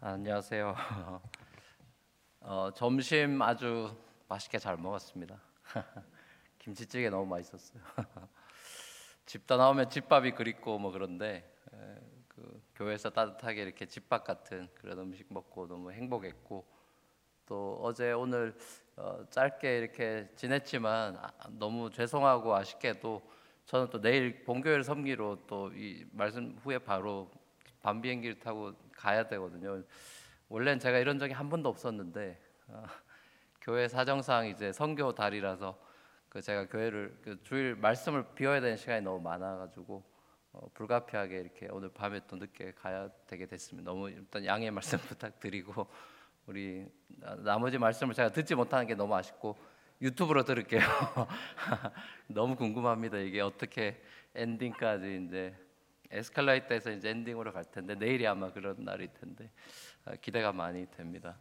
안녕하세요. 어, 점심 아주 맛있게 잘 먹었습니다. 김치찌개 너무 맛있었어요. 집다 나오면 집밥이 그립고 뭐 그런데 에, 그 교회에서 따뜻하게 이렇게 집밥 같은 그런 음식 먹고 너무 행복했고 또 어제 오늘 어, 짧게 이렇게 지냈지만 아, 너무 죄송하고 아쉽게도 저는 또 내일 본교회를 섬기러 또이 말씀 후에 바로 밤 비행기를 타고 가야 되거든요. 원래는 제가 이런 적이 한 번도 없었는데 어, 교회 사정상 이제 선교 달이라서 그 제가 교회를 그 주일 말씀을 비워야 되는 시간이 너무 많아가지고 어, 불가피하게 이렇게 오늘 밤에 또 늦게 가야 되게 됐습니다. 너무 일단 양해 말씀 부탁드리고 우리 나머지 말씀을 제가 듣지 못하는 게 너무 아쉽고 유튜브로 들을게요. 너무 궁금합니다. 이게 어떻게 엔딩까지 이제 에스컬레이터에서 이제 엔딩으로 갈 텐데 내일이 아마 그런 날일 텐데 어, 기대가 많이 됩니다.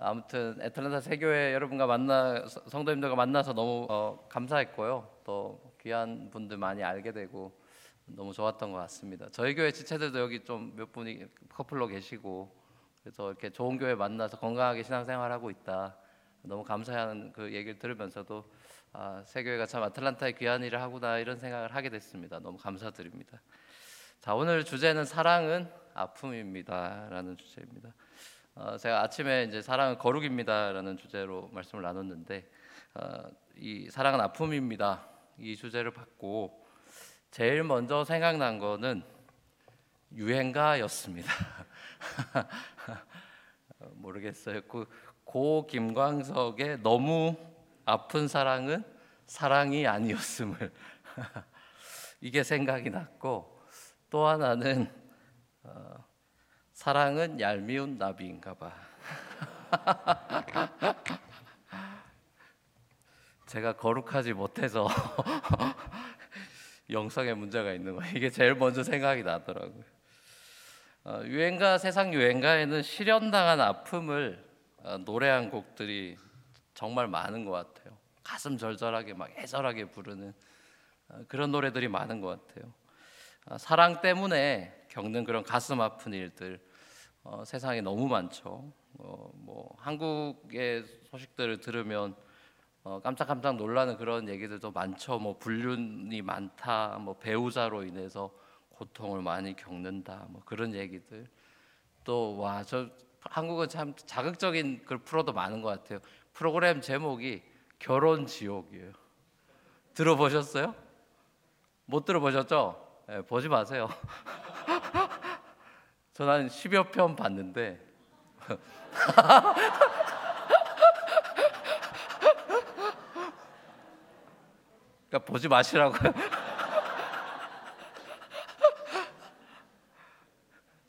아무튼 애틀란타 세교회 여러분과 만나 성도님들과 만나서 너무 어, 감사했고요. 또 귀한 분들 많이 알게 되고 너무 좋았던 것 같습니다. 저희 교회 지체들도 여기 좀 몇 분이 커플로 계시고 그래서 이렇게 좋은 교회 만나서 건강하게 신앙생활하고 있다. 너무 감사한 그 얘기를 들으면서도 아, 세교회가 참 아틀란타에 귀한 일을 하구나 이런 생각을 하게 됐습니다. 너무 감사드립니다. 자 오늘 주제는 사랑은 아픔입니다라는 주제입니다. 어, 제가 아침에 이제 사랑은 거룩입니다라는 주제로 말씀을 나눴는데 어, 이 사랑은 아픔입니다. 이 주제를 받고 제일 먼저 생각난 거는 유행가였습니다. 어, 모르겠어요. 그 고 김광석의 너무 아픈 사랑은 사랑이 아니었음을 이게 생각이 났고 또 하나는 어, 사랑은 얄미운 나비인가 봐. 제가 거룩하지 못해서 영성에 문제가 있는 거 이게 제일 먼저 생각이 나더라고요. 어, 유행가 세상 유행가에는 실현당한 아픔을 어, 노래한 곡들이 정말 많은 것 같아요. 가슴 절절하게 막 애절하게 부르는 어, 그런 노래들이 많은 것 같아요. 아, 사랑 때문에 겪는 그런 가슴 아픈 일들 어, 세상에 너무 많죠. 어, 뭐 한국의 소식들을 들으면 어, 깜짝깜짝 놀라는 그런 얘기들도 많죠. 뭐 불륜이 많다, 뭐 배우자로 인해서 고통을 많이 겪는다, 뭐 그런 얘기들. 또 와 저 한국은 참 자극적인 그 프로도 많은 것 같아요. 프로그램 제목이 결혼 지옥이에요. 들어보셨어요? 못 들어보셨죠? 네, 보지 마세요. 저는 10여 편 봤는데 그러니까 보지 마시라고요.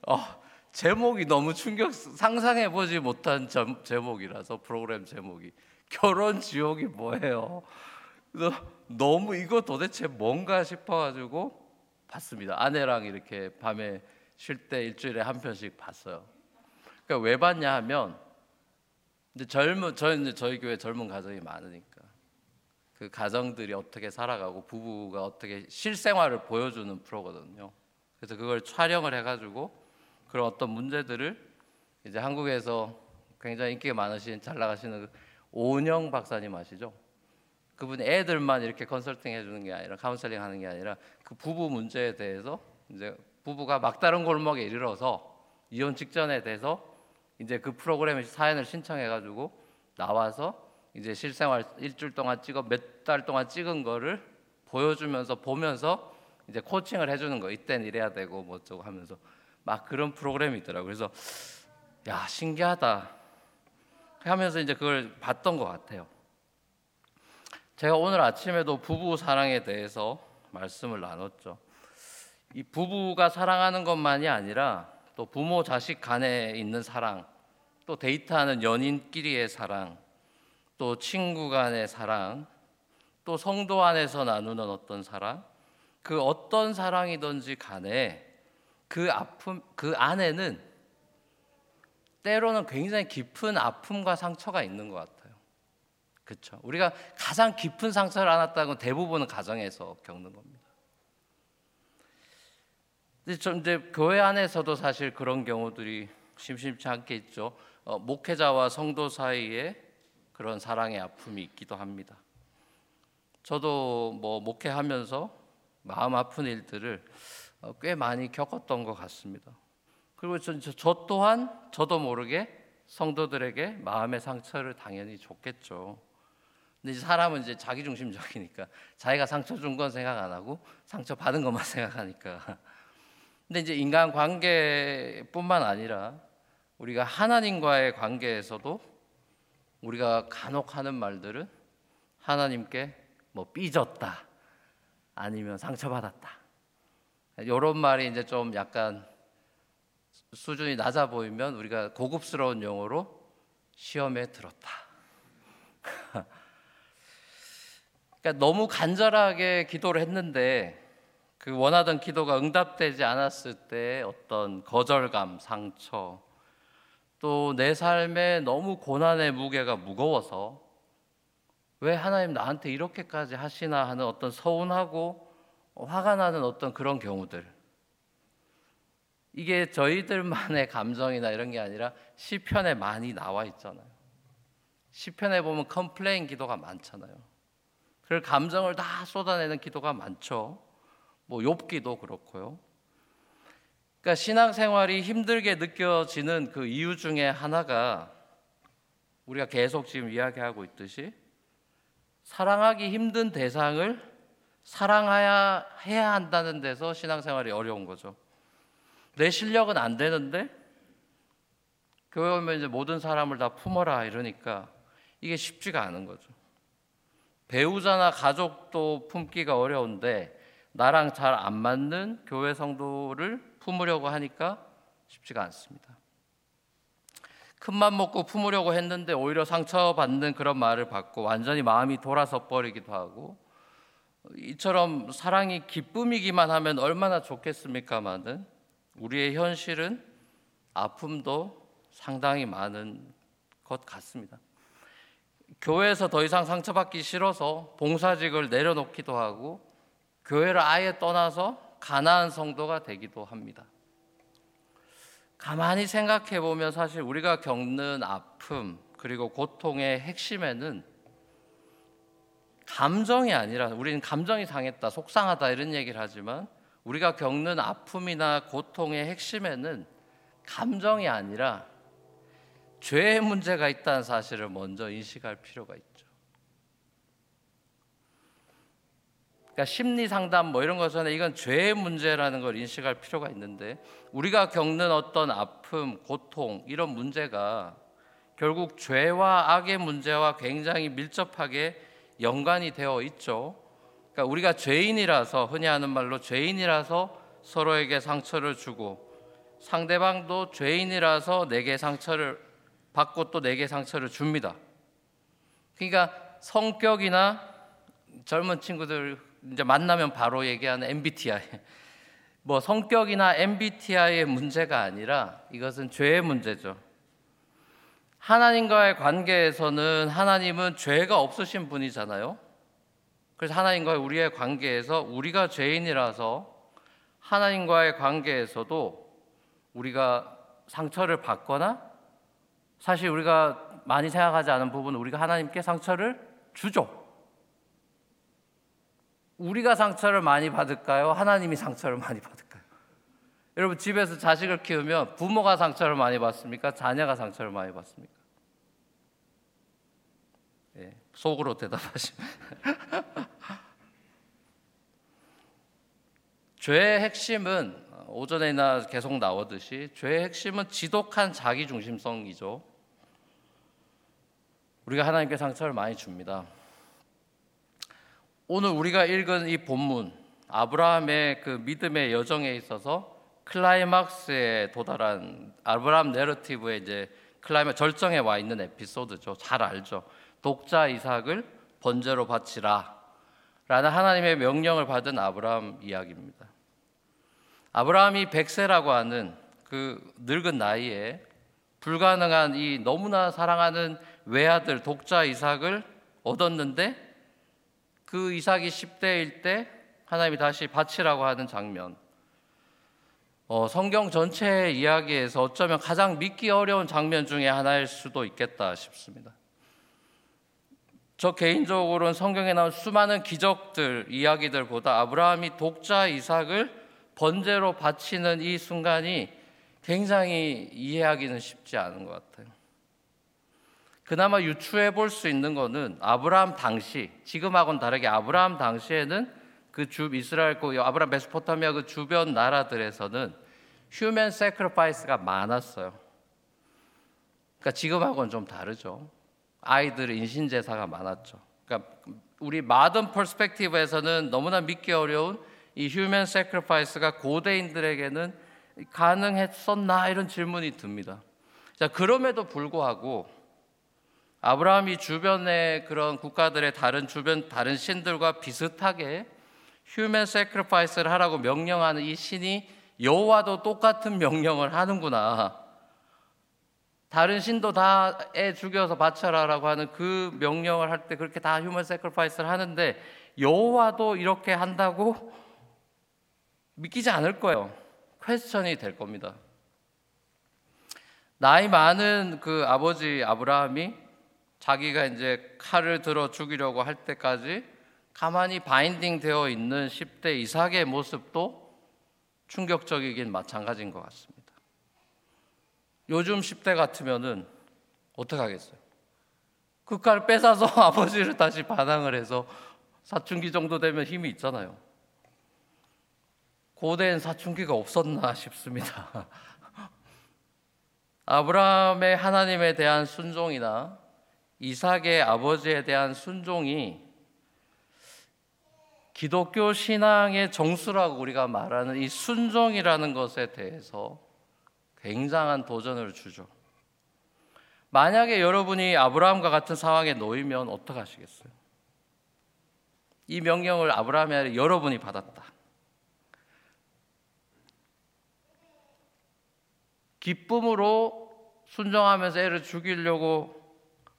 어, 제목이 너무 충격 상상해 보지 못한 점, 제목이라서 프로그램 제목이 결혼 지옥이 뭐예요? 그래서 너무 이거 도대체 뭔가 싶어 가지고 봤습니다. 아내랑 이렇게 밤에 쉴 때 일주일에 한 편씩 봤어요. 그러니까 왜 봤냐 하면 이제 젊은 저희 이제 저희 교회 젊은 가정이 많으니까 그 가정들이 어떻게 살아가고 부부가 어떻게 실생활을 보여주는 프로거든요. 그래서 그걸 촬영을 해가지고 그런 어떤 문제들을 이제 한국에서 굉장히 인기가 많으신 잘 나가시는 그 오은영 박사님 아시죠? 그분이 애들만 이렇게 컨설팅 해주는 게 아니라 카운셀링 하는 게 아니라 그 부부 문제에 대해서 이제 부부가 막다른 골목에 이르러서 이혼 직전에 대해서 이제 그 프로그램에 사연을 신청해 가지고 나와서 이제 실생활 일주일 동안 찍어 몇 달 동안 찍은 거를 보여주면서 보면서 이제 코칭을 해주는 거 이땐 이래야 되고 뭐 어쩌고 하면서 막 그런 프로그램이 있더라고 그래서 야 신기하다 하면서 이제 그걸 봤던 것 같아요. 제가 오늘 아침에도 부부 사랑에 대해서 말씀을 나눴죠. 이 부부가 사랑하는 것만이 아니라 또 부모 자식 간에 있는 사랑, 또 데이트하는 연인끼리의 사랑, 또 친구 간의 사랑, 또 성도 안에서 나누는 어떤 사랑, 그 어떤 사랑이든지 간에 그 아픔 그 안에는 때로는 굉장히 깊은 아픔과 상처가 있는 것 같아요. 그렇죠. 우리가 가장 깊은 상처를 안았다는 건 대부분은 가정에서 겪는 겁니다. 근데 좀 이제 교회 안에서도 사실 그런 경우들이 심심치 않게 있죠. 어, 목회자와 성도 사이에 그런 사랑의 아픔이 있기도 합니다. 저도 뭐 목회하면서 마음 아픈 일들을 어, 꽤 많이 겪었던 것 같습니다. 그리고 저, 저 또한 저도 모르게 성도들에게 마음의 상처를 당연히 줬겠죠. 근데 사람은 이제 자기 중심적이니까 자기가 상처 준 건 생각 안 하고 상처 받은 것만 생각하니까. 근데 이제 인간 관계뿐만 아니라 우리가 하나님과의 관계에서도 우리가 간혹 하는 말들은 하나님께 뭐 삐졌다 아니면 상처받았다 이런 말이 이제 좀 약간 수준이 낮아 보이면 우리가 고급스러운 용어로 시험에 들었다. 그러니까 너무 간절하게 기도를 했는데 그 원하던 기도가 응답되지 않았을 때 어떤 거절감, 상처, 또 내 삶에 너무 고난의 무게가 무거워서 왜 하나님 나한테 이렇게까지 하시나 하는 어떤 서운하고 화가 나는 어떤 그런 경우들. 이게 저희들만의 감정이나 이런 게 아니라 시편에 많이 나와 있잖아요. 시편에 보면 complain 기도가 많잖아요. 그 감정을 다 쏟아내는 기도가 많죠. 뭐 욥기도 그렇고요. 그러니까 신앙생활이 힘들게 느껴지는 그 이유 중에 하나가 우리가 계속 지금 이야기하고 있듯이 사랑하기 힘든 대상을 사랑해야 해야 한다는 데서 신앙생활이 어려운 거죠. 내 실력은 안 되는데 교회 오면 이제 모든 사람을 다 품어라 이러니까 이게 쉽지가 않은 거죠. 배우자나 가족도 품기가 어려운데 나랑 잘 안 맞는 교회 성도를 품으려고 하니까 쉽지가 않습니다. 큰맘 먹고 품으려고 했는데 오히려 상처받는 그런 말을 받고 완전히 마음이 돌아서 버리기도 하고 이처럼 사랑이 기쁨이기만 하면 얼마나 좋겠습니까마는 우리의 현실은 아픔도 상당히 많은 것 같습니다. 교회에서 더 이상 상처받기 싫어서 봉사직을 내려놓기도 하고 교회를 아예 떠나서 가나안 성도가 되기도 합니다. 가만히 생각해 보면 사실 우리가 겪는 아픔 그리고 고통의 핵심에는 감정이 아니라 우리는 감정이 상했다, 속상하다 이런 얘기를 하지만 우리가 겪는 아픔이나 고통의 핵심에는 감정이 아니라 죄의 문제가 있다는 사실을 먼저 인식할 필요가 있죠. 그러니까 심리 상담 뭐 이런 것은 이건 죄의 문제라는 걸 인식할 필요가 있는데 우리가 겪는 어떤 아픔, 고통 이런 문제가 결국 죄와 악의 문제와 굉장히 밀접하게 연관이 되어 있죠. 그러니까 우리가 죄인이라서 흔히 하는 말로 죄인이라서 서로에게 상처를 주고 상대방도 죄인이라서 내게 상처를 받고 또 내게 상처를 줍니다. 그러니까 성격이나 젊은 친구들 이제 만나면 바로 얘기하는 MBTI 뭐 성격이나 MBTI의 문제가 아니라 이것은 죄의 문제죠. 하나님과의 관계에서는 하나님은 죄가 없으신 분이잖아요. 그래서 하나님과의 우리의 관계에서 우리가 죄인이라서 하나님과의 관계에서도 우리가 상처를 받거나 사실 우리가 많이 생각하지 않은 부분은 우리가 하나님께 상처를 주죠. 우리가 상처를 많이 받을까요? 하나님이 상처를 많이 받을까요? 여러분 집에서 자식을 키우면 부모가 상처를 많이 받습니까? 자녀가 상처를 많이 받습니까? 예, 속으로 대답하시면 죄의 핵심은 오전에나 계속 나오듯이 죄의 핵심은 지독한 자기 중심성이죠. 우리가 하나님께 상처를 많이 줍니다. 오늘 우리가 읽은 이 본문 아브라함의 그 믿음의 여정에 있어서 클라이막스에 도달한 아브라함 내러티브의 이제 클라이막 절정에 와 있는 에피소드죠. 잘 알죠. 독자 이삭을 번제로 바치라 라는 하나님의 명령을 받은 아브라함 이야기입니다. 아브라함이 백세라고 하는 그 늙은 나이에 불가능한 이 너무나 사랑하는 외아들 독자 이삭을 얻었는데 그 이삭이 10대일 때 하나님이 다시 바치라고 하는 장면. 어, 성경 전체 이야기에서 어쩌면 가장 믿기 어려운 장면 중에 하나일 수도 있겠다 싶습니다. 저 개인적으로는 성경에 나온 수많은 기적들, 이야기들보다 아브라함이 독자 이삭을 번제로 바치는 이 순간이 굉장히 이해하기는 쉽지 않은 것 같아요. 그나마 유추해 볼 수 있는 거는 아브라함 당시, 지금하고는 다르게 아브라함 당시에는 그 주 이스라엘 그 아브라함 메소포타미아 그 주변 나라들에서는 human sacrifice가 많았어요. 그러니까 지금하고는 좀 다르죠. 아이들 인신 제사가 많았죠. 그러니까 우리 modern perspective에서는 너무나 믿기 어려운 이 human sacrifice가 고대인들에게는 가능했었나 이런 질문이 듭니다. 자, 그럼에도 불구하고 아브라함이 주변의 그런 국가들의 다른 주변 다른 신들과 비슷하게 human sacrifice를 하라고 명령하는 이 신이 여호와도 똑같은 명령을 하는구나. 다른 신도 다 애 죽여서 바쳐라라고 하는 그 명령을 할 때 그렇게 다 human sacrifice를 하는데 여호와도 이렇게 한다고 믿기지 않을 거예요. 퀘스천이 될 겁니다. 나이 많은 그 아버지 아브라함이 자기가 이제 칼을 들어 죽이려고 할 때까지 가만히 바인딩 되어 있는 10대 이삭의 모습도 충격적이긴 마찬가지인 것 같습니다. 요즘 10대 같으면은 어떻게 하겠어요? 그 칼 뺏어서 아버지를 다시 반항을 해서 사춘기 정도 되면 힘이 있잖아요. 고대엔 사춘기가 없었나 싶습니다. 아브라함의 하나님에 대한 순종이나 이삭의 아버지에 대한 순종이 기독교 신앙의 정수라고 우리가 말하는 이 순종이라는 것에 대해서 굉장한 도전을 주죠. 만약에 여러분이 아브라함과 같은 상황에 놓이면 어떡하시겠어요? 이 명령을 아브라함이 아니라 여러분이 받았다. 기쁨으로 순종하면서 애를 죽이려고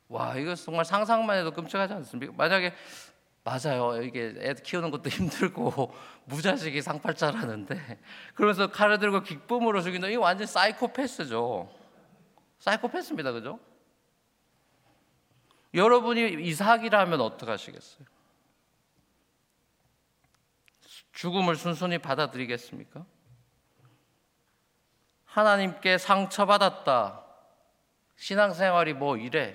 와 이거 정말 상상만 해도 끔찍하지 않습니까? 만약에 맞아요. 이게 애 키우는 것도 힘들고 무자식이 상팔자라는데 그러면서 칼을 들고 기쁨으로 죽인다. 이거 완전 사이코패스죠. 사이코패스입니다. 그죠? 여러분이 이삭이라면 어떡하시겠어요? 죽음을 순순히 받아들이겠습니까? 하나님께 상처받았다. 신앙생활이 뭐 이래.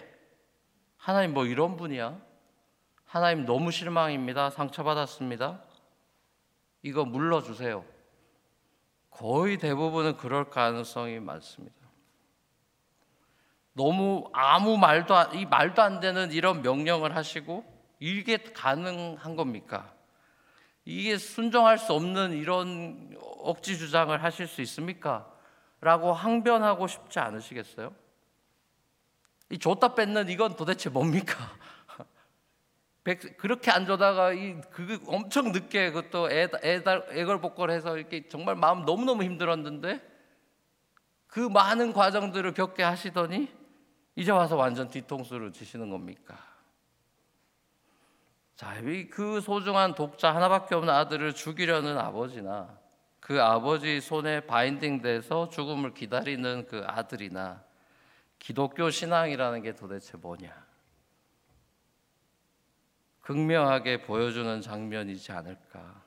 하나님 뭐 이런 분이야? 하나님 너무 실망입니다. 상처받았습니다. 이거 물러주세요. 거의 대부분은 그럴 가능성이 많습니다. 너무 아무 말도 안, 이 말도 안 되는 이런 명령을 하시고 이게 가능한 겁니까? 이게 순종할 수 없는 이런 억지 주장을 하실 수 있습니까? 라고 항변하고 싶지 않으시겠어요? 이 줬다 뺏는 이건 도대체 뭡니까? 그렇게 안 줘다가 이 그 엄청 늦게 그것도 애달 애걸복걸해서 이렇게 정말 마음 너무 너무 힘들었는데 그 많은 과정들을 겪게 하시더니 이제 와서 완전 뒤통수를 치시는 겁니까? 자, 그 소중한 독자 하나밖에 없는 아들을 죽이려는 아버지나 그 아버지 손에 바인딩돼서 죽음을 기다리는 그 아들이나 기독교 신앙이라는 게 도대체 뭐냐? 극명하게 보여주는 장면이지 않을까.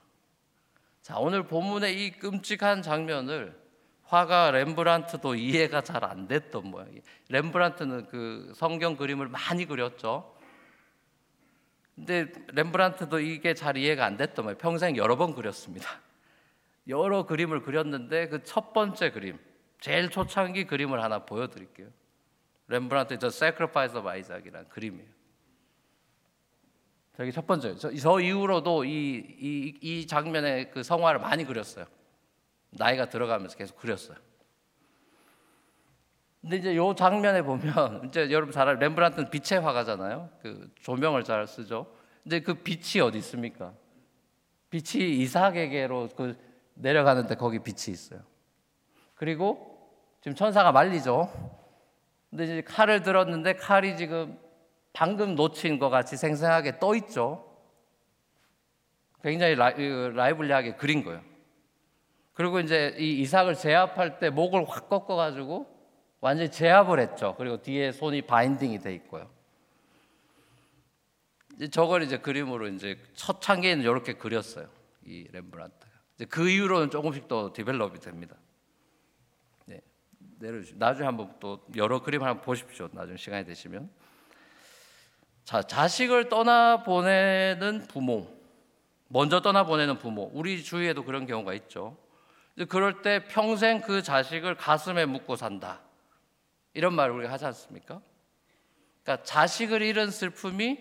자, 오늘 본문의 이 끔찍한 장면을 화가 렘브란트도 이해가 잘 안 됐던 모양이에요. 렘브란트는 그 성경 그림을 많이 그렸죠. 근데 렘브란트도 이게 잘 이해가 안 됐던 거예요. 평생 여러 번 그렸습니다. 여러 그림을 그렸는데 그 첫 번째 그림, 제일 초창기 그림을 하나 보여드릴게요. 렘브란트의 저 Sacrifice of Isaac이라는 그림이에요. 저기 첫 번째, 저, 저 이후로도 이, 이, 이 장면의 그 성화를 많이 그렸어요. 나이가 들어가면서 계속 그렸어요. 근데 이제 요 장면에 보면 이제 여러분 잘 알아요. 렘브란트는 빛의 화가잖아요. 그 조명을 잘 쓰죠. 근데 그 빛이 어디 있습니까? 빛이 이삭에게로 그 내려가는데 거기 빛이 있어요. 그리고 지금 천사가 말리죠. 근데 이제 칼을 들었는데 칼이 지금 방금 놓친 것 같이 생생하게 떠 있죠. 굉장히 lively하게 그린 거예요. 그리고 이제 이 이삭을 제압할 때 목을 확 꺾어 가지고 완전히 제압을 했죠. 그리고 뒤에 손이 binding이 돼 있고요. 저걸 이제 그림으로 이제 초창기에는 이렇게 그렸어요. 이 렘브란트가. 이제 그 이후로는 조금씩 더 develop이 됩니다. 네. 내려주시. 나중에 한번 또 여러 그림 한번 보십시오. 나중에 시간이 되시면. 자, 자식을 떠나 보내는 부모. 먼저 떠나 보내는 부모. 우리 주위에도 그런 경우가 있죠. 그럴 때 평생 그 자식을 가슴에 묻고 산다. 이런 말을 우리가 하지 않습니까? 그러니까 자식을 잃은 슬픔이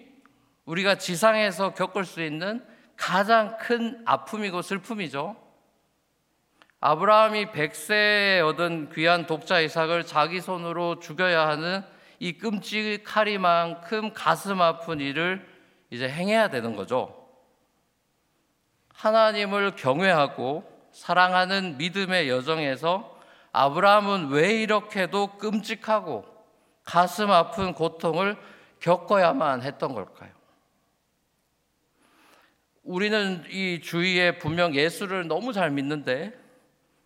우리가 지상에서 겪을 수 있는 가장 큰 아픔이고 슬픔이죠. 아브라함이 백세에 얻은 귀한 독자 이삭을 자기 손으로 죽여야 하는 이 끔찍하리만큼 가슴 아픈 일을 이제 행해야 되는 거죠. 하나님을 경외하고 사랑하는 믿음의 여정에서 아브라함은 왜 이렇게도 끔찍하고 가슴 아픈 고통을 겪어야만 했던 걸까요? 우리는 이 주위에 분명 예수를 너무 잘 믿는데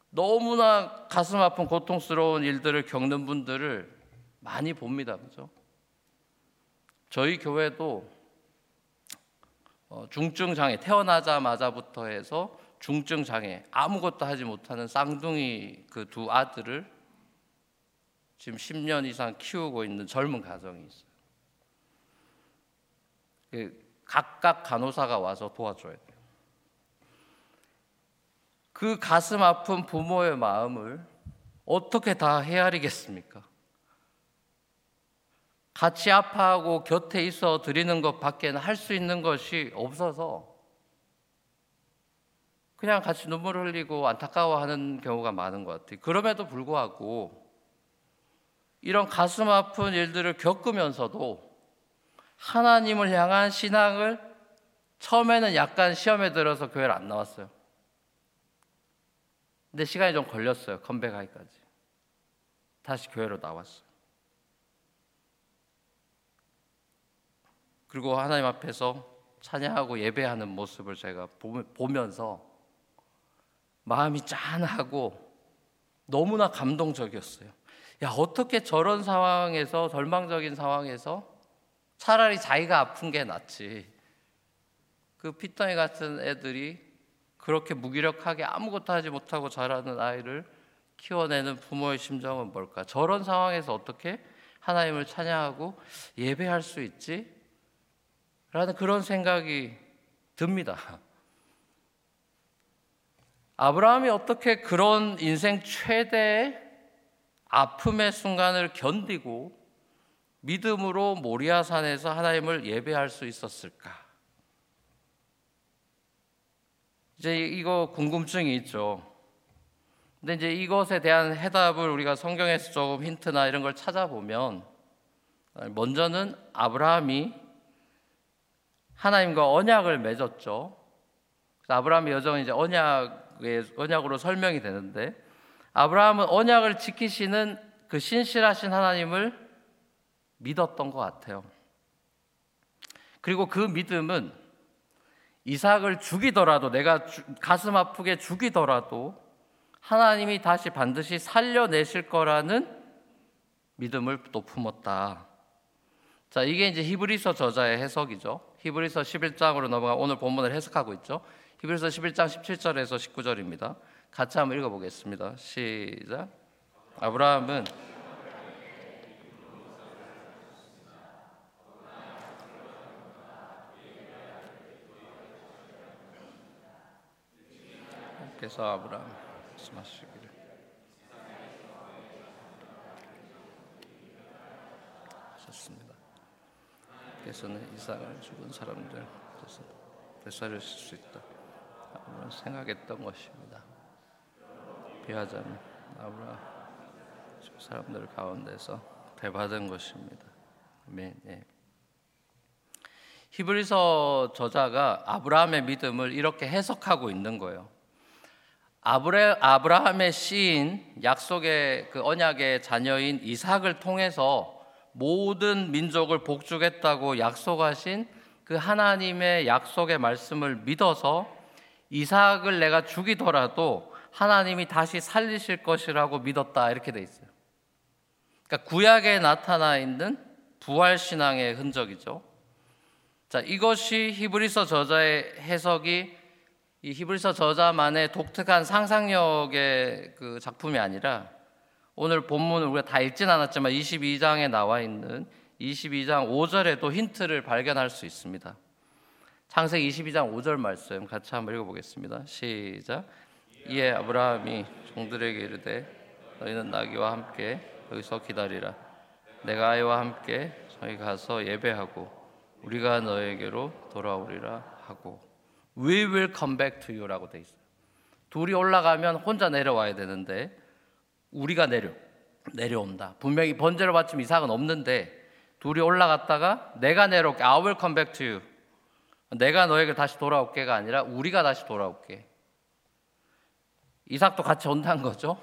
너무나 가슴 아픈 고통스러운 일들을 겪는 분들을 많이 봅니다. 그죠? 저희 교회도 어, 중증 장애 태어나자마자부터 해서 중증 장애 아무것도 하지 못하는 쌍둥이 그 두 아들을 지금 10년 이상 키우고 있는 젊은 가정이 있어요. 그 각각 간호사가 와서 도와줘야 돼요. 그 가슴 아픈 부모의 마음을 어떻게 다 헤아리겠습니까? 같이 아파하고 곁에 있어 드리는 것 밖에는 할 수 있는 것이 없어서 그냥 같이 눈물 흘리고 안타까워하는 경우가 많은 것 같아요. 그럼에도 불구하고 이런 가슴 아픈 일들을 겪으면서도 하나님을 향한 신앙을 처음에는 약간 시험에 들어서 교회를 안 나왔어요. 근데 시간이 좀 걸렸어요. 컴백하기까지. 다시 교회로 나왔어요. 그리고 하나님 앞에서 찬양하고 예배하는 모습을 제가 보면서 마음이 짠하고 너무나 감동적이었어요. 야, 어떻게 저런 상황에서, 절망적인 상황에서 차라리 자기가 아픈 게 낫지. 그 피터니 같은 애들이 그렇게 무기력하게 아무것도 하지 못하고 자라는 아이를 키워내는 부모의 심정은 뭘까? 저런 상황에서 어떻게 하나님을 찬양하고 예배할 수 있지? 라는 그런 생각이 듭니다. 아브라함이 어떻게 그런 인생 최대의 아픔의 순간을 견디고 믿음으로 모리아산에서 하나님을 예배할 수 있었을까? 이제 이거 궁금증이 있죠. 근데 이제 이것에 대한 해답을 우리가 성경에서 조금 힌트나 이런 걸 찾아보면 먼저는 아브라함이 하나님과 언약을 맺었죠. 아브라함의 여정은 이제 언약의 언약으로 설명이 되는데 아브라함은 언약을 지키시는 그 신실하신 하나님을 믿었던 것 같아요. 그리고 그 믿음은 이삭을 죽이더라도 내가 가슴 아프게 죽이더라도 하나님이 다시 반드시 살려내실 거라는 믿음을 또 품었다. 자, 이게 이제 히브리서 저자의 해석이죠. 히브리서 11장으로 넘어가 오늘 본문을 해석하고 있죠. 히브리서 11장 17절에서 19절입니다. 같이 한번 읽어 보겠습니다. 시작. 아브라함은 하나님께서 아브라함 말씀하시기를 하셨습니다. 께서는 이삭을 죽은 사람들 되살릴 수 있다. 아브라함 생각했던 것입니다. 비하자면 아브라함 사람들 가운데서 대받은 것입니다. 아멘. 예. 히브리서 저자가 아브라함의 믿음을 이렇게 해석하고 있는 거예요. 아브레, 아브라함의 씨인 약속의 그 언약의 자녀인 이삭을 통해서 모든 민족을 복주겠다고 약속하신 그 하나님의 약속의 말씀을 믿어서 이삭을 내가 죽이더라도 하나님이 다시 살리실 것이라고 믿었다 이렇게 돼 있어요. 그러니까 구약에 나타나 있는 부활 신앙의 흔적이죠. 자, 이것이 히브리서 저자의 해석이 이 히브리서 저자만의 독특한 상상력의 그 작품이 아니라 오늘 본문을 우리가 다 읽진 않았지만 22장에 나와 있는 22장 5절에도 힌트를 발견할 수 있습니다. 창세기 22장 5절 말씀 같이 한번 읽어보겠습니다. 시작. 이에 아브라함이 종들에게 이르되 너희는 나귀와 함께 여기서 기다리라. 내가 아이와 함께 저희 가서 예배하고 우리가 너에게로 돌아오리라 하고 We will come back to you라고 돼 있어요. 둘이 올라가면 혼자 내려와야 되는데 우리가 내려 내려온다. 분명히 번제를 바치면 이삭은 없는데 둘이 올라갔다가 내가 내려올게. I will come back to you. 내가 너에게 다시 돌아올게가 아니라 우리가 다시 돌아올게. 이삭도 같이 온다는 거죠.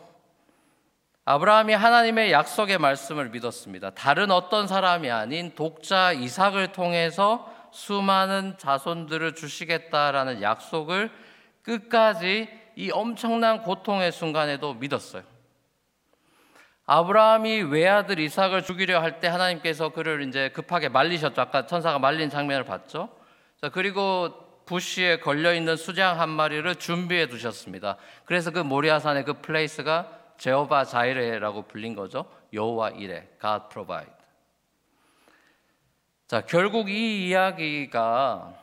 아브라함이 하나님의 약속의 말씀을 믿었습니다. 다른 어떤 사람이 아닌 독자 이삭을 통해서 수많은 자손들을 주시겠다라는 약속을 끝까지 이 엄청난 고통의 순간에도 믿었어요. 아브라함이 외아들 이삭을 죽이려 할 때 하나님께서 그를 이제 급하게 말리셨죠. 아까 천사가 말린 장면을 봤죠. 자, 그리고 bush에 걸려 있는 수양 한 마리를 준비해 두셨습니다. 그래서 그 모리아산의 그 place가 Jehovah Jireh라고 불린 거죠. 여호와 이레, God provide. 자, 결국 이 이야기가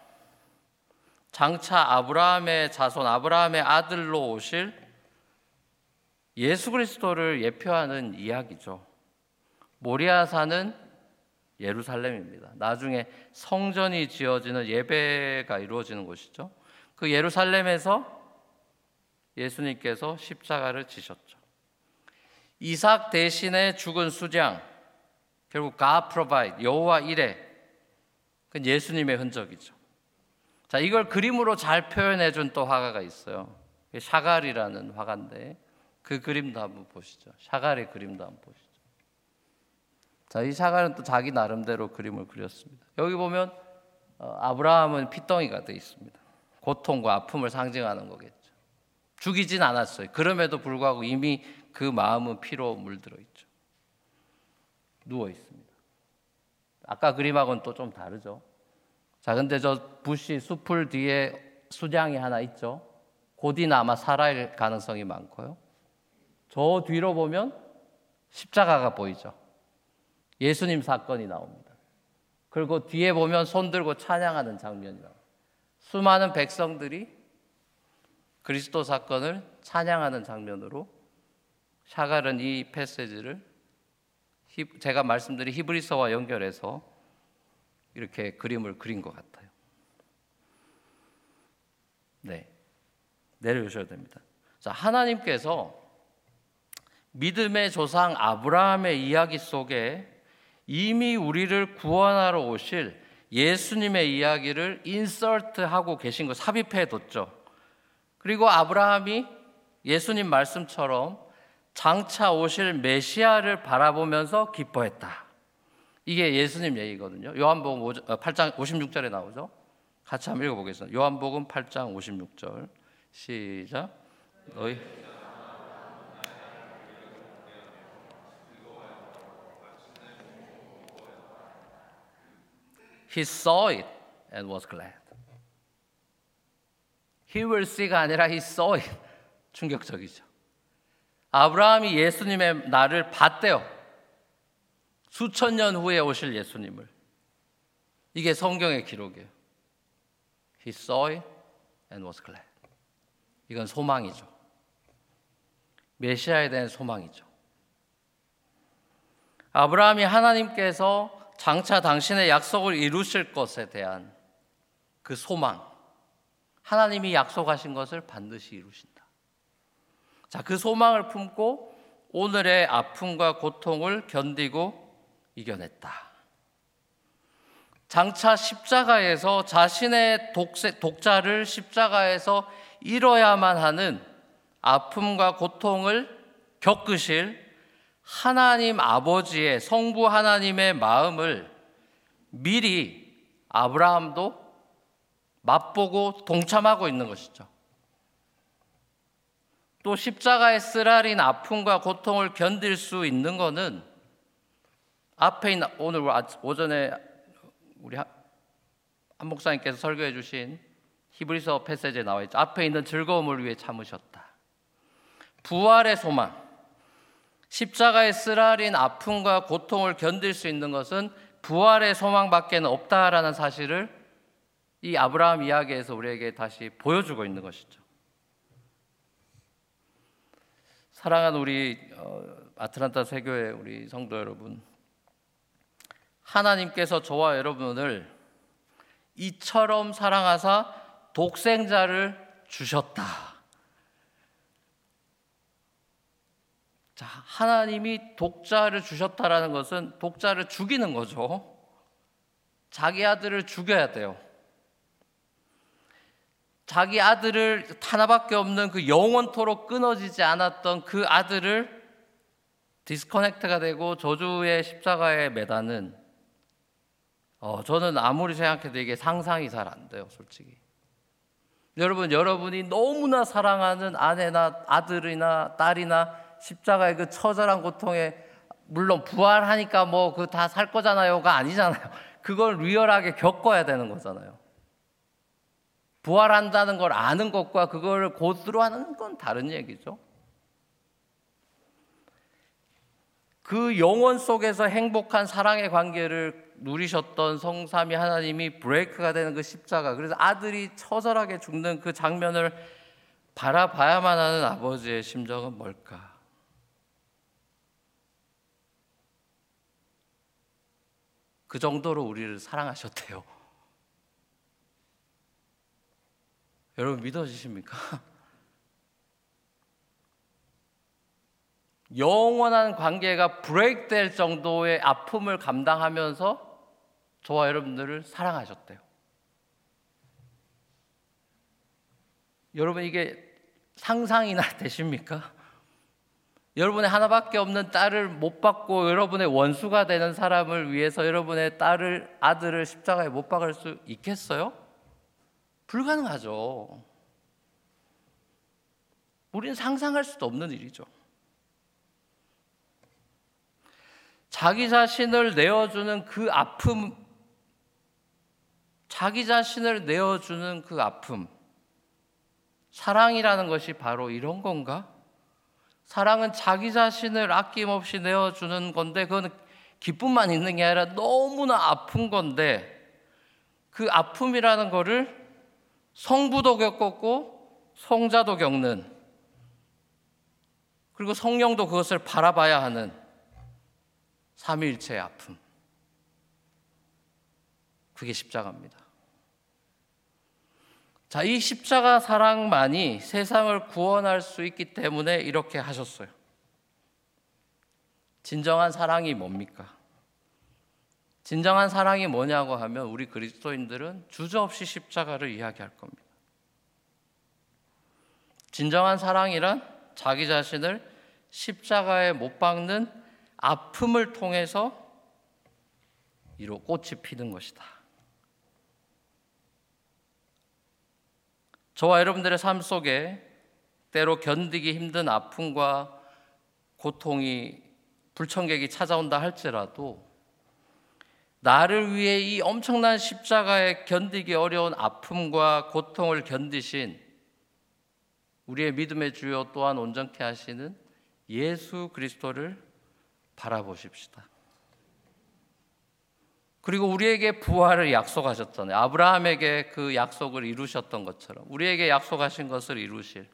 장차 아브라함의 자손, 아브라함의 아들로 오실 예수 그리스도를 예표하는 이야기죠. 모리아산은 예루살렘입니다. 나중에 성전이 지어지는 예배가 이루어지는 곳이죠. 그 예루살렘에서 예수님께서 십자가를 지셨죠. 이삭 대신에 죽은 수장, 결국 God provide, 여호와 이레, 그 예수님의 흔적이죠. 자, 이걸 그림으로 잘 표현해 준 또 화가가 있어요. 샤갈이라는 화가인데 그 그림도 한번 보시죠. 샤갈의 그림도 한번 보시죠. 자, 이 샤갈은 또 자기 나름대로 그림을 그렸습니다. 여기 보면 어, 아브라함은 피덩이가 되어 있습니다. 고통과 아픔을 상징하는 거겠죠. 죽이진 않았어요. 그럼에도 불구하고 이미 그 마음은 피로 물들어 있죠. 누워 있습니다. 아까 그림하고는 또 좀 다르죠. 자, 근데 저 부시 숲을 뒤에 수장이 하나 있죠. 곧이나 아마 살아갈 가능성이 많고요. 저 뒤로 보면 십자가가 보이죠. 예수님 사건이 나옵니다. 그리고 뒤에 보면 손 들고 찬양하는 장면이 나옵니다. 수많은 백성들이 그리스도 사건을 찬양하는 장면으로 샤갈은 이 패시지를 제가 말씀드린 히브리서와 연결해서 이렇게 그림을 그린 것 같아요. 네. 내려오셔야 됩니다. 자, 하나님께서 믿음의 조상 아브라함의 이야기 속에 이미 우리를 구원하러 오실 예수님의 이야기를 인설트하고 계신 거 삽입해 뒀죠. 그리고 아브라함이 예수님 말씀처럼 장차 오실 메시아를 바라보면서 기뻐했다. 이게 예수님 얘기거든요. 요한복음 8장 56절에 나오죠. 같이 한번 읽어보겠습니다. 요한복음 8장 56절 시작. 너희 He saw it and was glad. He will see가 아니라 he saw it. 충격적이죠. 아브라함이 예수님의 나를 봤대요. 수천 년 후에 오실 예수님을. 이게 성경의 기록이에요. He saw it and was glad. 이건 소망이죠. 메시아에 대한 소망이죠. 아브라함이 하나님께서 장차 당신의 약속을 이루실 것에 대한 그 소망. 하나님이 약속하신 것을 반드시 이루신다. 자, 그 소망을 품고 오늘의 아픔과 고통을 견디고 이겨냈다. 장차 십자가에서 자신의 독세, 독자를 십자가에서 잃어야만 하는 아픔과 고통을 겪으실 하나님 아버지의 성부 하나님의 마음을 미리 아브라함도 맛보고 동참하고 있는 것이죠. 또 십자가의 쓰라린 아픔과 고통을 견딜 수 있는 것은 앞에 있는 오늘 오전에 우리 한 목사님께서 설교해 주신 히브리서 패세지에 나와 있죠. 앞에 있는 즐거움을 위해 참으셨다. 부활의 소망. 십자가의 쓰라린 아픔과 고통을 견딜 수 있는 것은 부활의 소망밖에는 없다라는 사실을 이 아브라함 이야기에서 우리에게 다시 보여주고 있는 것이죠. 사랑하는 우리 어, 아틀란타 세교의 우리 성도 여러분, 하나님께서 저와 여러분을 이처럼 사랑하사 독생자를 주셨다. 자, 하나님이 독자를 주셨다라는 것은 독자를 죽이는 거죠. 자기 아들을 죽여야 돼요. 자기 아들을 하나밖에 없는 그 영원토록 끊어지지 않았던 그 아들을 디스커넥트가 되고 저주의 십자가에 매다는 어, 저는 아무리 생각해도 이게 상상이 잘 안 돼요, 솔직히. 여러분, 여러분이 너무나 사랑하는 아내나 아들이나 딸이나 십자가의 그 처절한 고통에 물론 부활하니까 뭐 그 다 살 거잖아요가 아니잖아요. 그걸 리얼하게 겪어야 되는 거잖아요. 부활한다는 걸 아는 것과 그걸 고스로 하는 건 다른 얘기죠. 그 영원 속에서 행복한 사랑의 관계를 누리셨던 성삼이 하나님이 브레이크가 되는 그 십자가 그래서 아들이 처절하게 죽는 그 장면을 바라봐야만 하는 아버지의 심정은 뭘까? 그 정도로 우리를 사랑하셨대요. 여러분 믿어지십니까? 영원한 관계가 브레이크 될 정도의 아픔을 감당하면서 저와 여러분들을 사랑하셨대요. 여러분 이게 상상이나 되십니까? 여러분의 하나밖에 없는 딸을 못 받고 여러분의 원수가 되는 사람을 위해서 여러분의 딸을 아들을 십자가에 못 박을 수 있겠어요? 불가능하죠. 우리는 상상할 수도 없는 일이죠. 자기 자신을 내어주는 그 아픔, 자기 자신을 내어주는 그 아픔, 사랑이라는 것이 바로 이런 건가? 사랑은 자기 자신을 아낌없이 내어주는 건데, 그건 기쁨만 있는 게 아니라 너무나 아픈 건데, 그 아픔이라는 거를 성부도 겪었고 성자도 겪는 그리고 성령도 그것을 바라봐야 하는 삼위일체의 아픔. 그게 십자가입니다. 자, 이 십자가 사랑만이 세상을 구원할 수 있기 때문에 이렇게 하셨어요. 진정한 사랑이 뭡니까? 진정한 사랑이 뭐냐고 하면 우리 그리스도인들은 주저없이 십자가를 이야기할 겁니다. 진정한 사랑이란 자기 자신을 십자가에 못 박는 아픔을 통해서 이로 꽃이 피는 것이다. 저와 여러분들의 삶 속에 때로 견디기 힘든 아픔과 고통이 불청객이 찾아온다 할지라도 나를 위해 이 엄청난 십자가에 견디기 어려운 아픔과 고통을 견디신 우리의 믿음의 주요 또한 온전케 하시는 예수 그리스도를 바라보십시다. 그리고 우리에게 부활을 약속하셨잖아요. 아브라함에게 그 약속을 이루셨던 것처럼 우리에게 약속하신 것을 이루실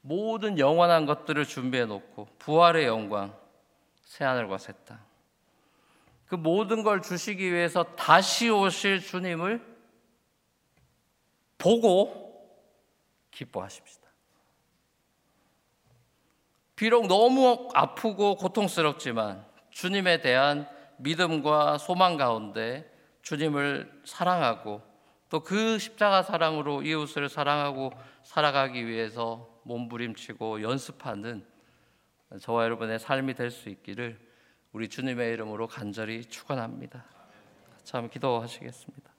모든 영원한 것들을 준비해 놓고 부활의 영광, 새 하늘과 새 땅. 그 모든 걸 주시기 위해서 다시 오실 주님을 보고 기뻐하십시다. 비록 너무 아프고 고통스럽지만 주님에 대한 믿음과 소망 가운데 주님을 사랑하고 또 그 십자가 사랑으로 이웃을 사랑하고 살아가기 위해서 몸부림치고 연습하는 저와 여러분의 삶이 될 수 있기를 우리 주님의 이름으로 간절히 축원합니다. 참 기도하시겠습니다.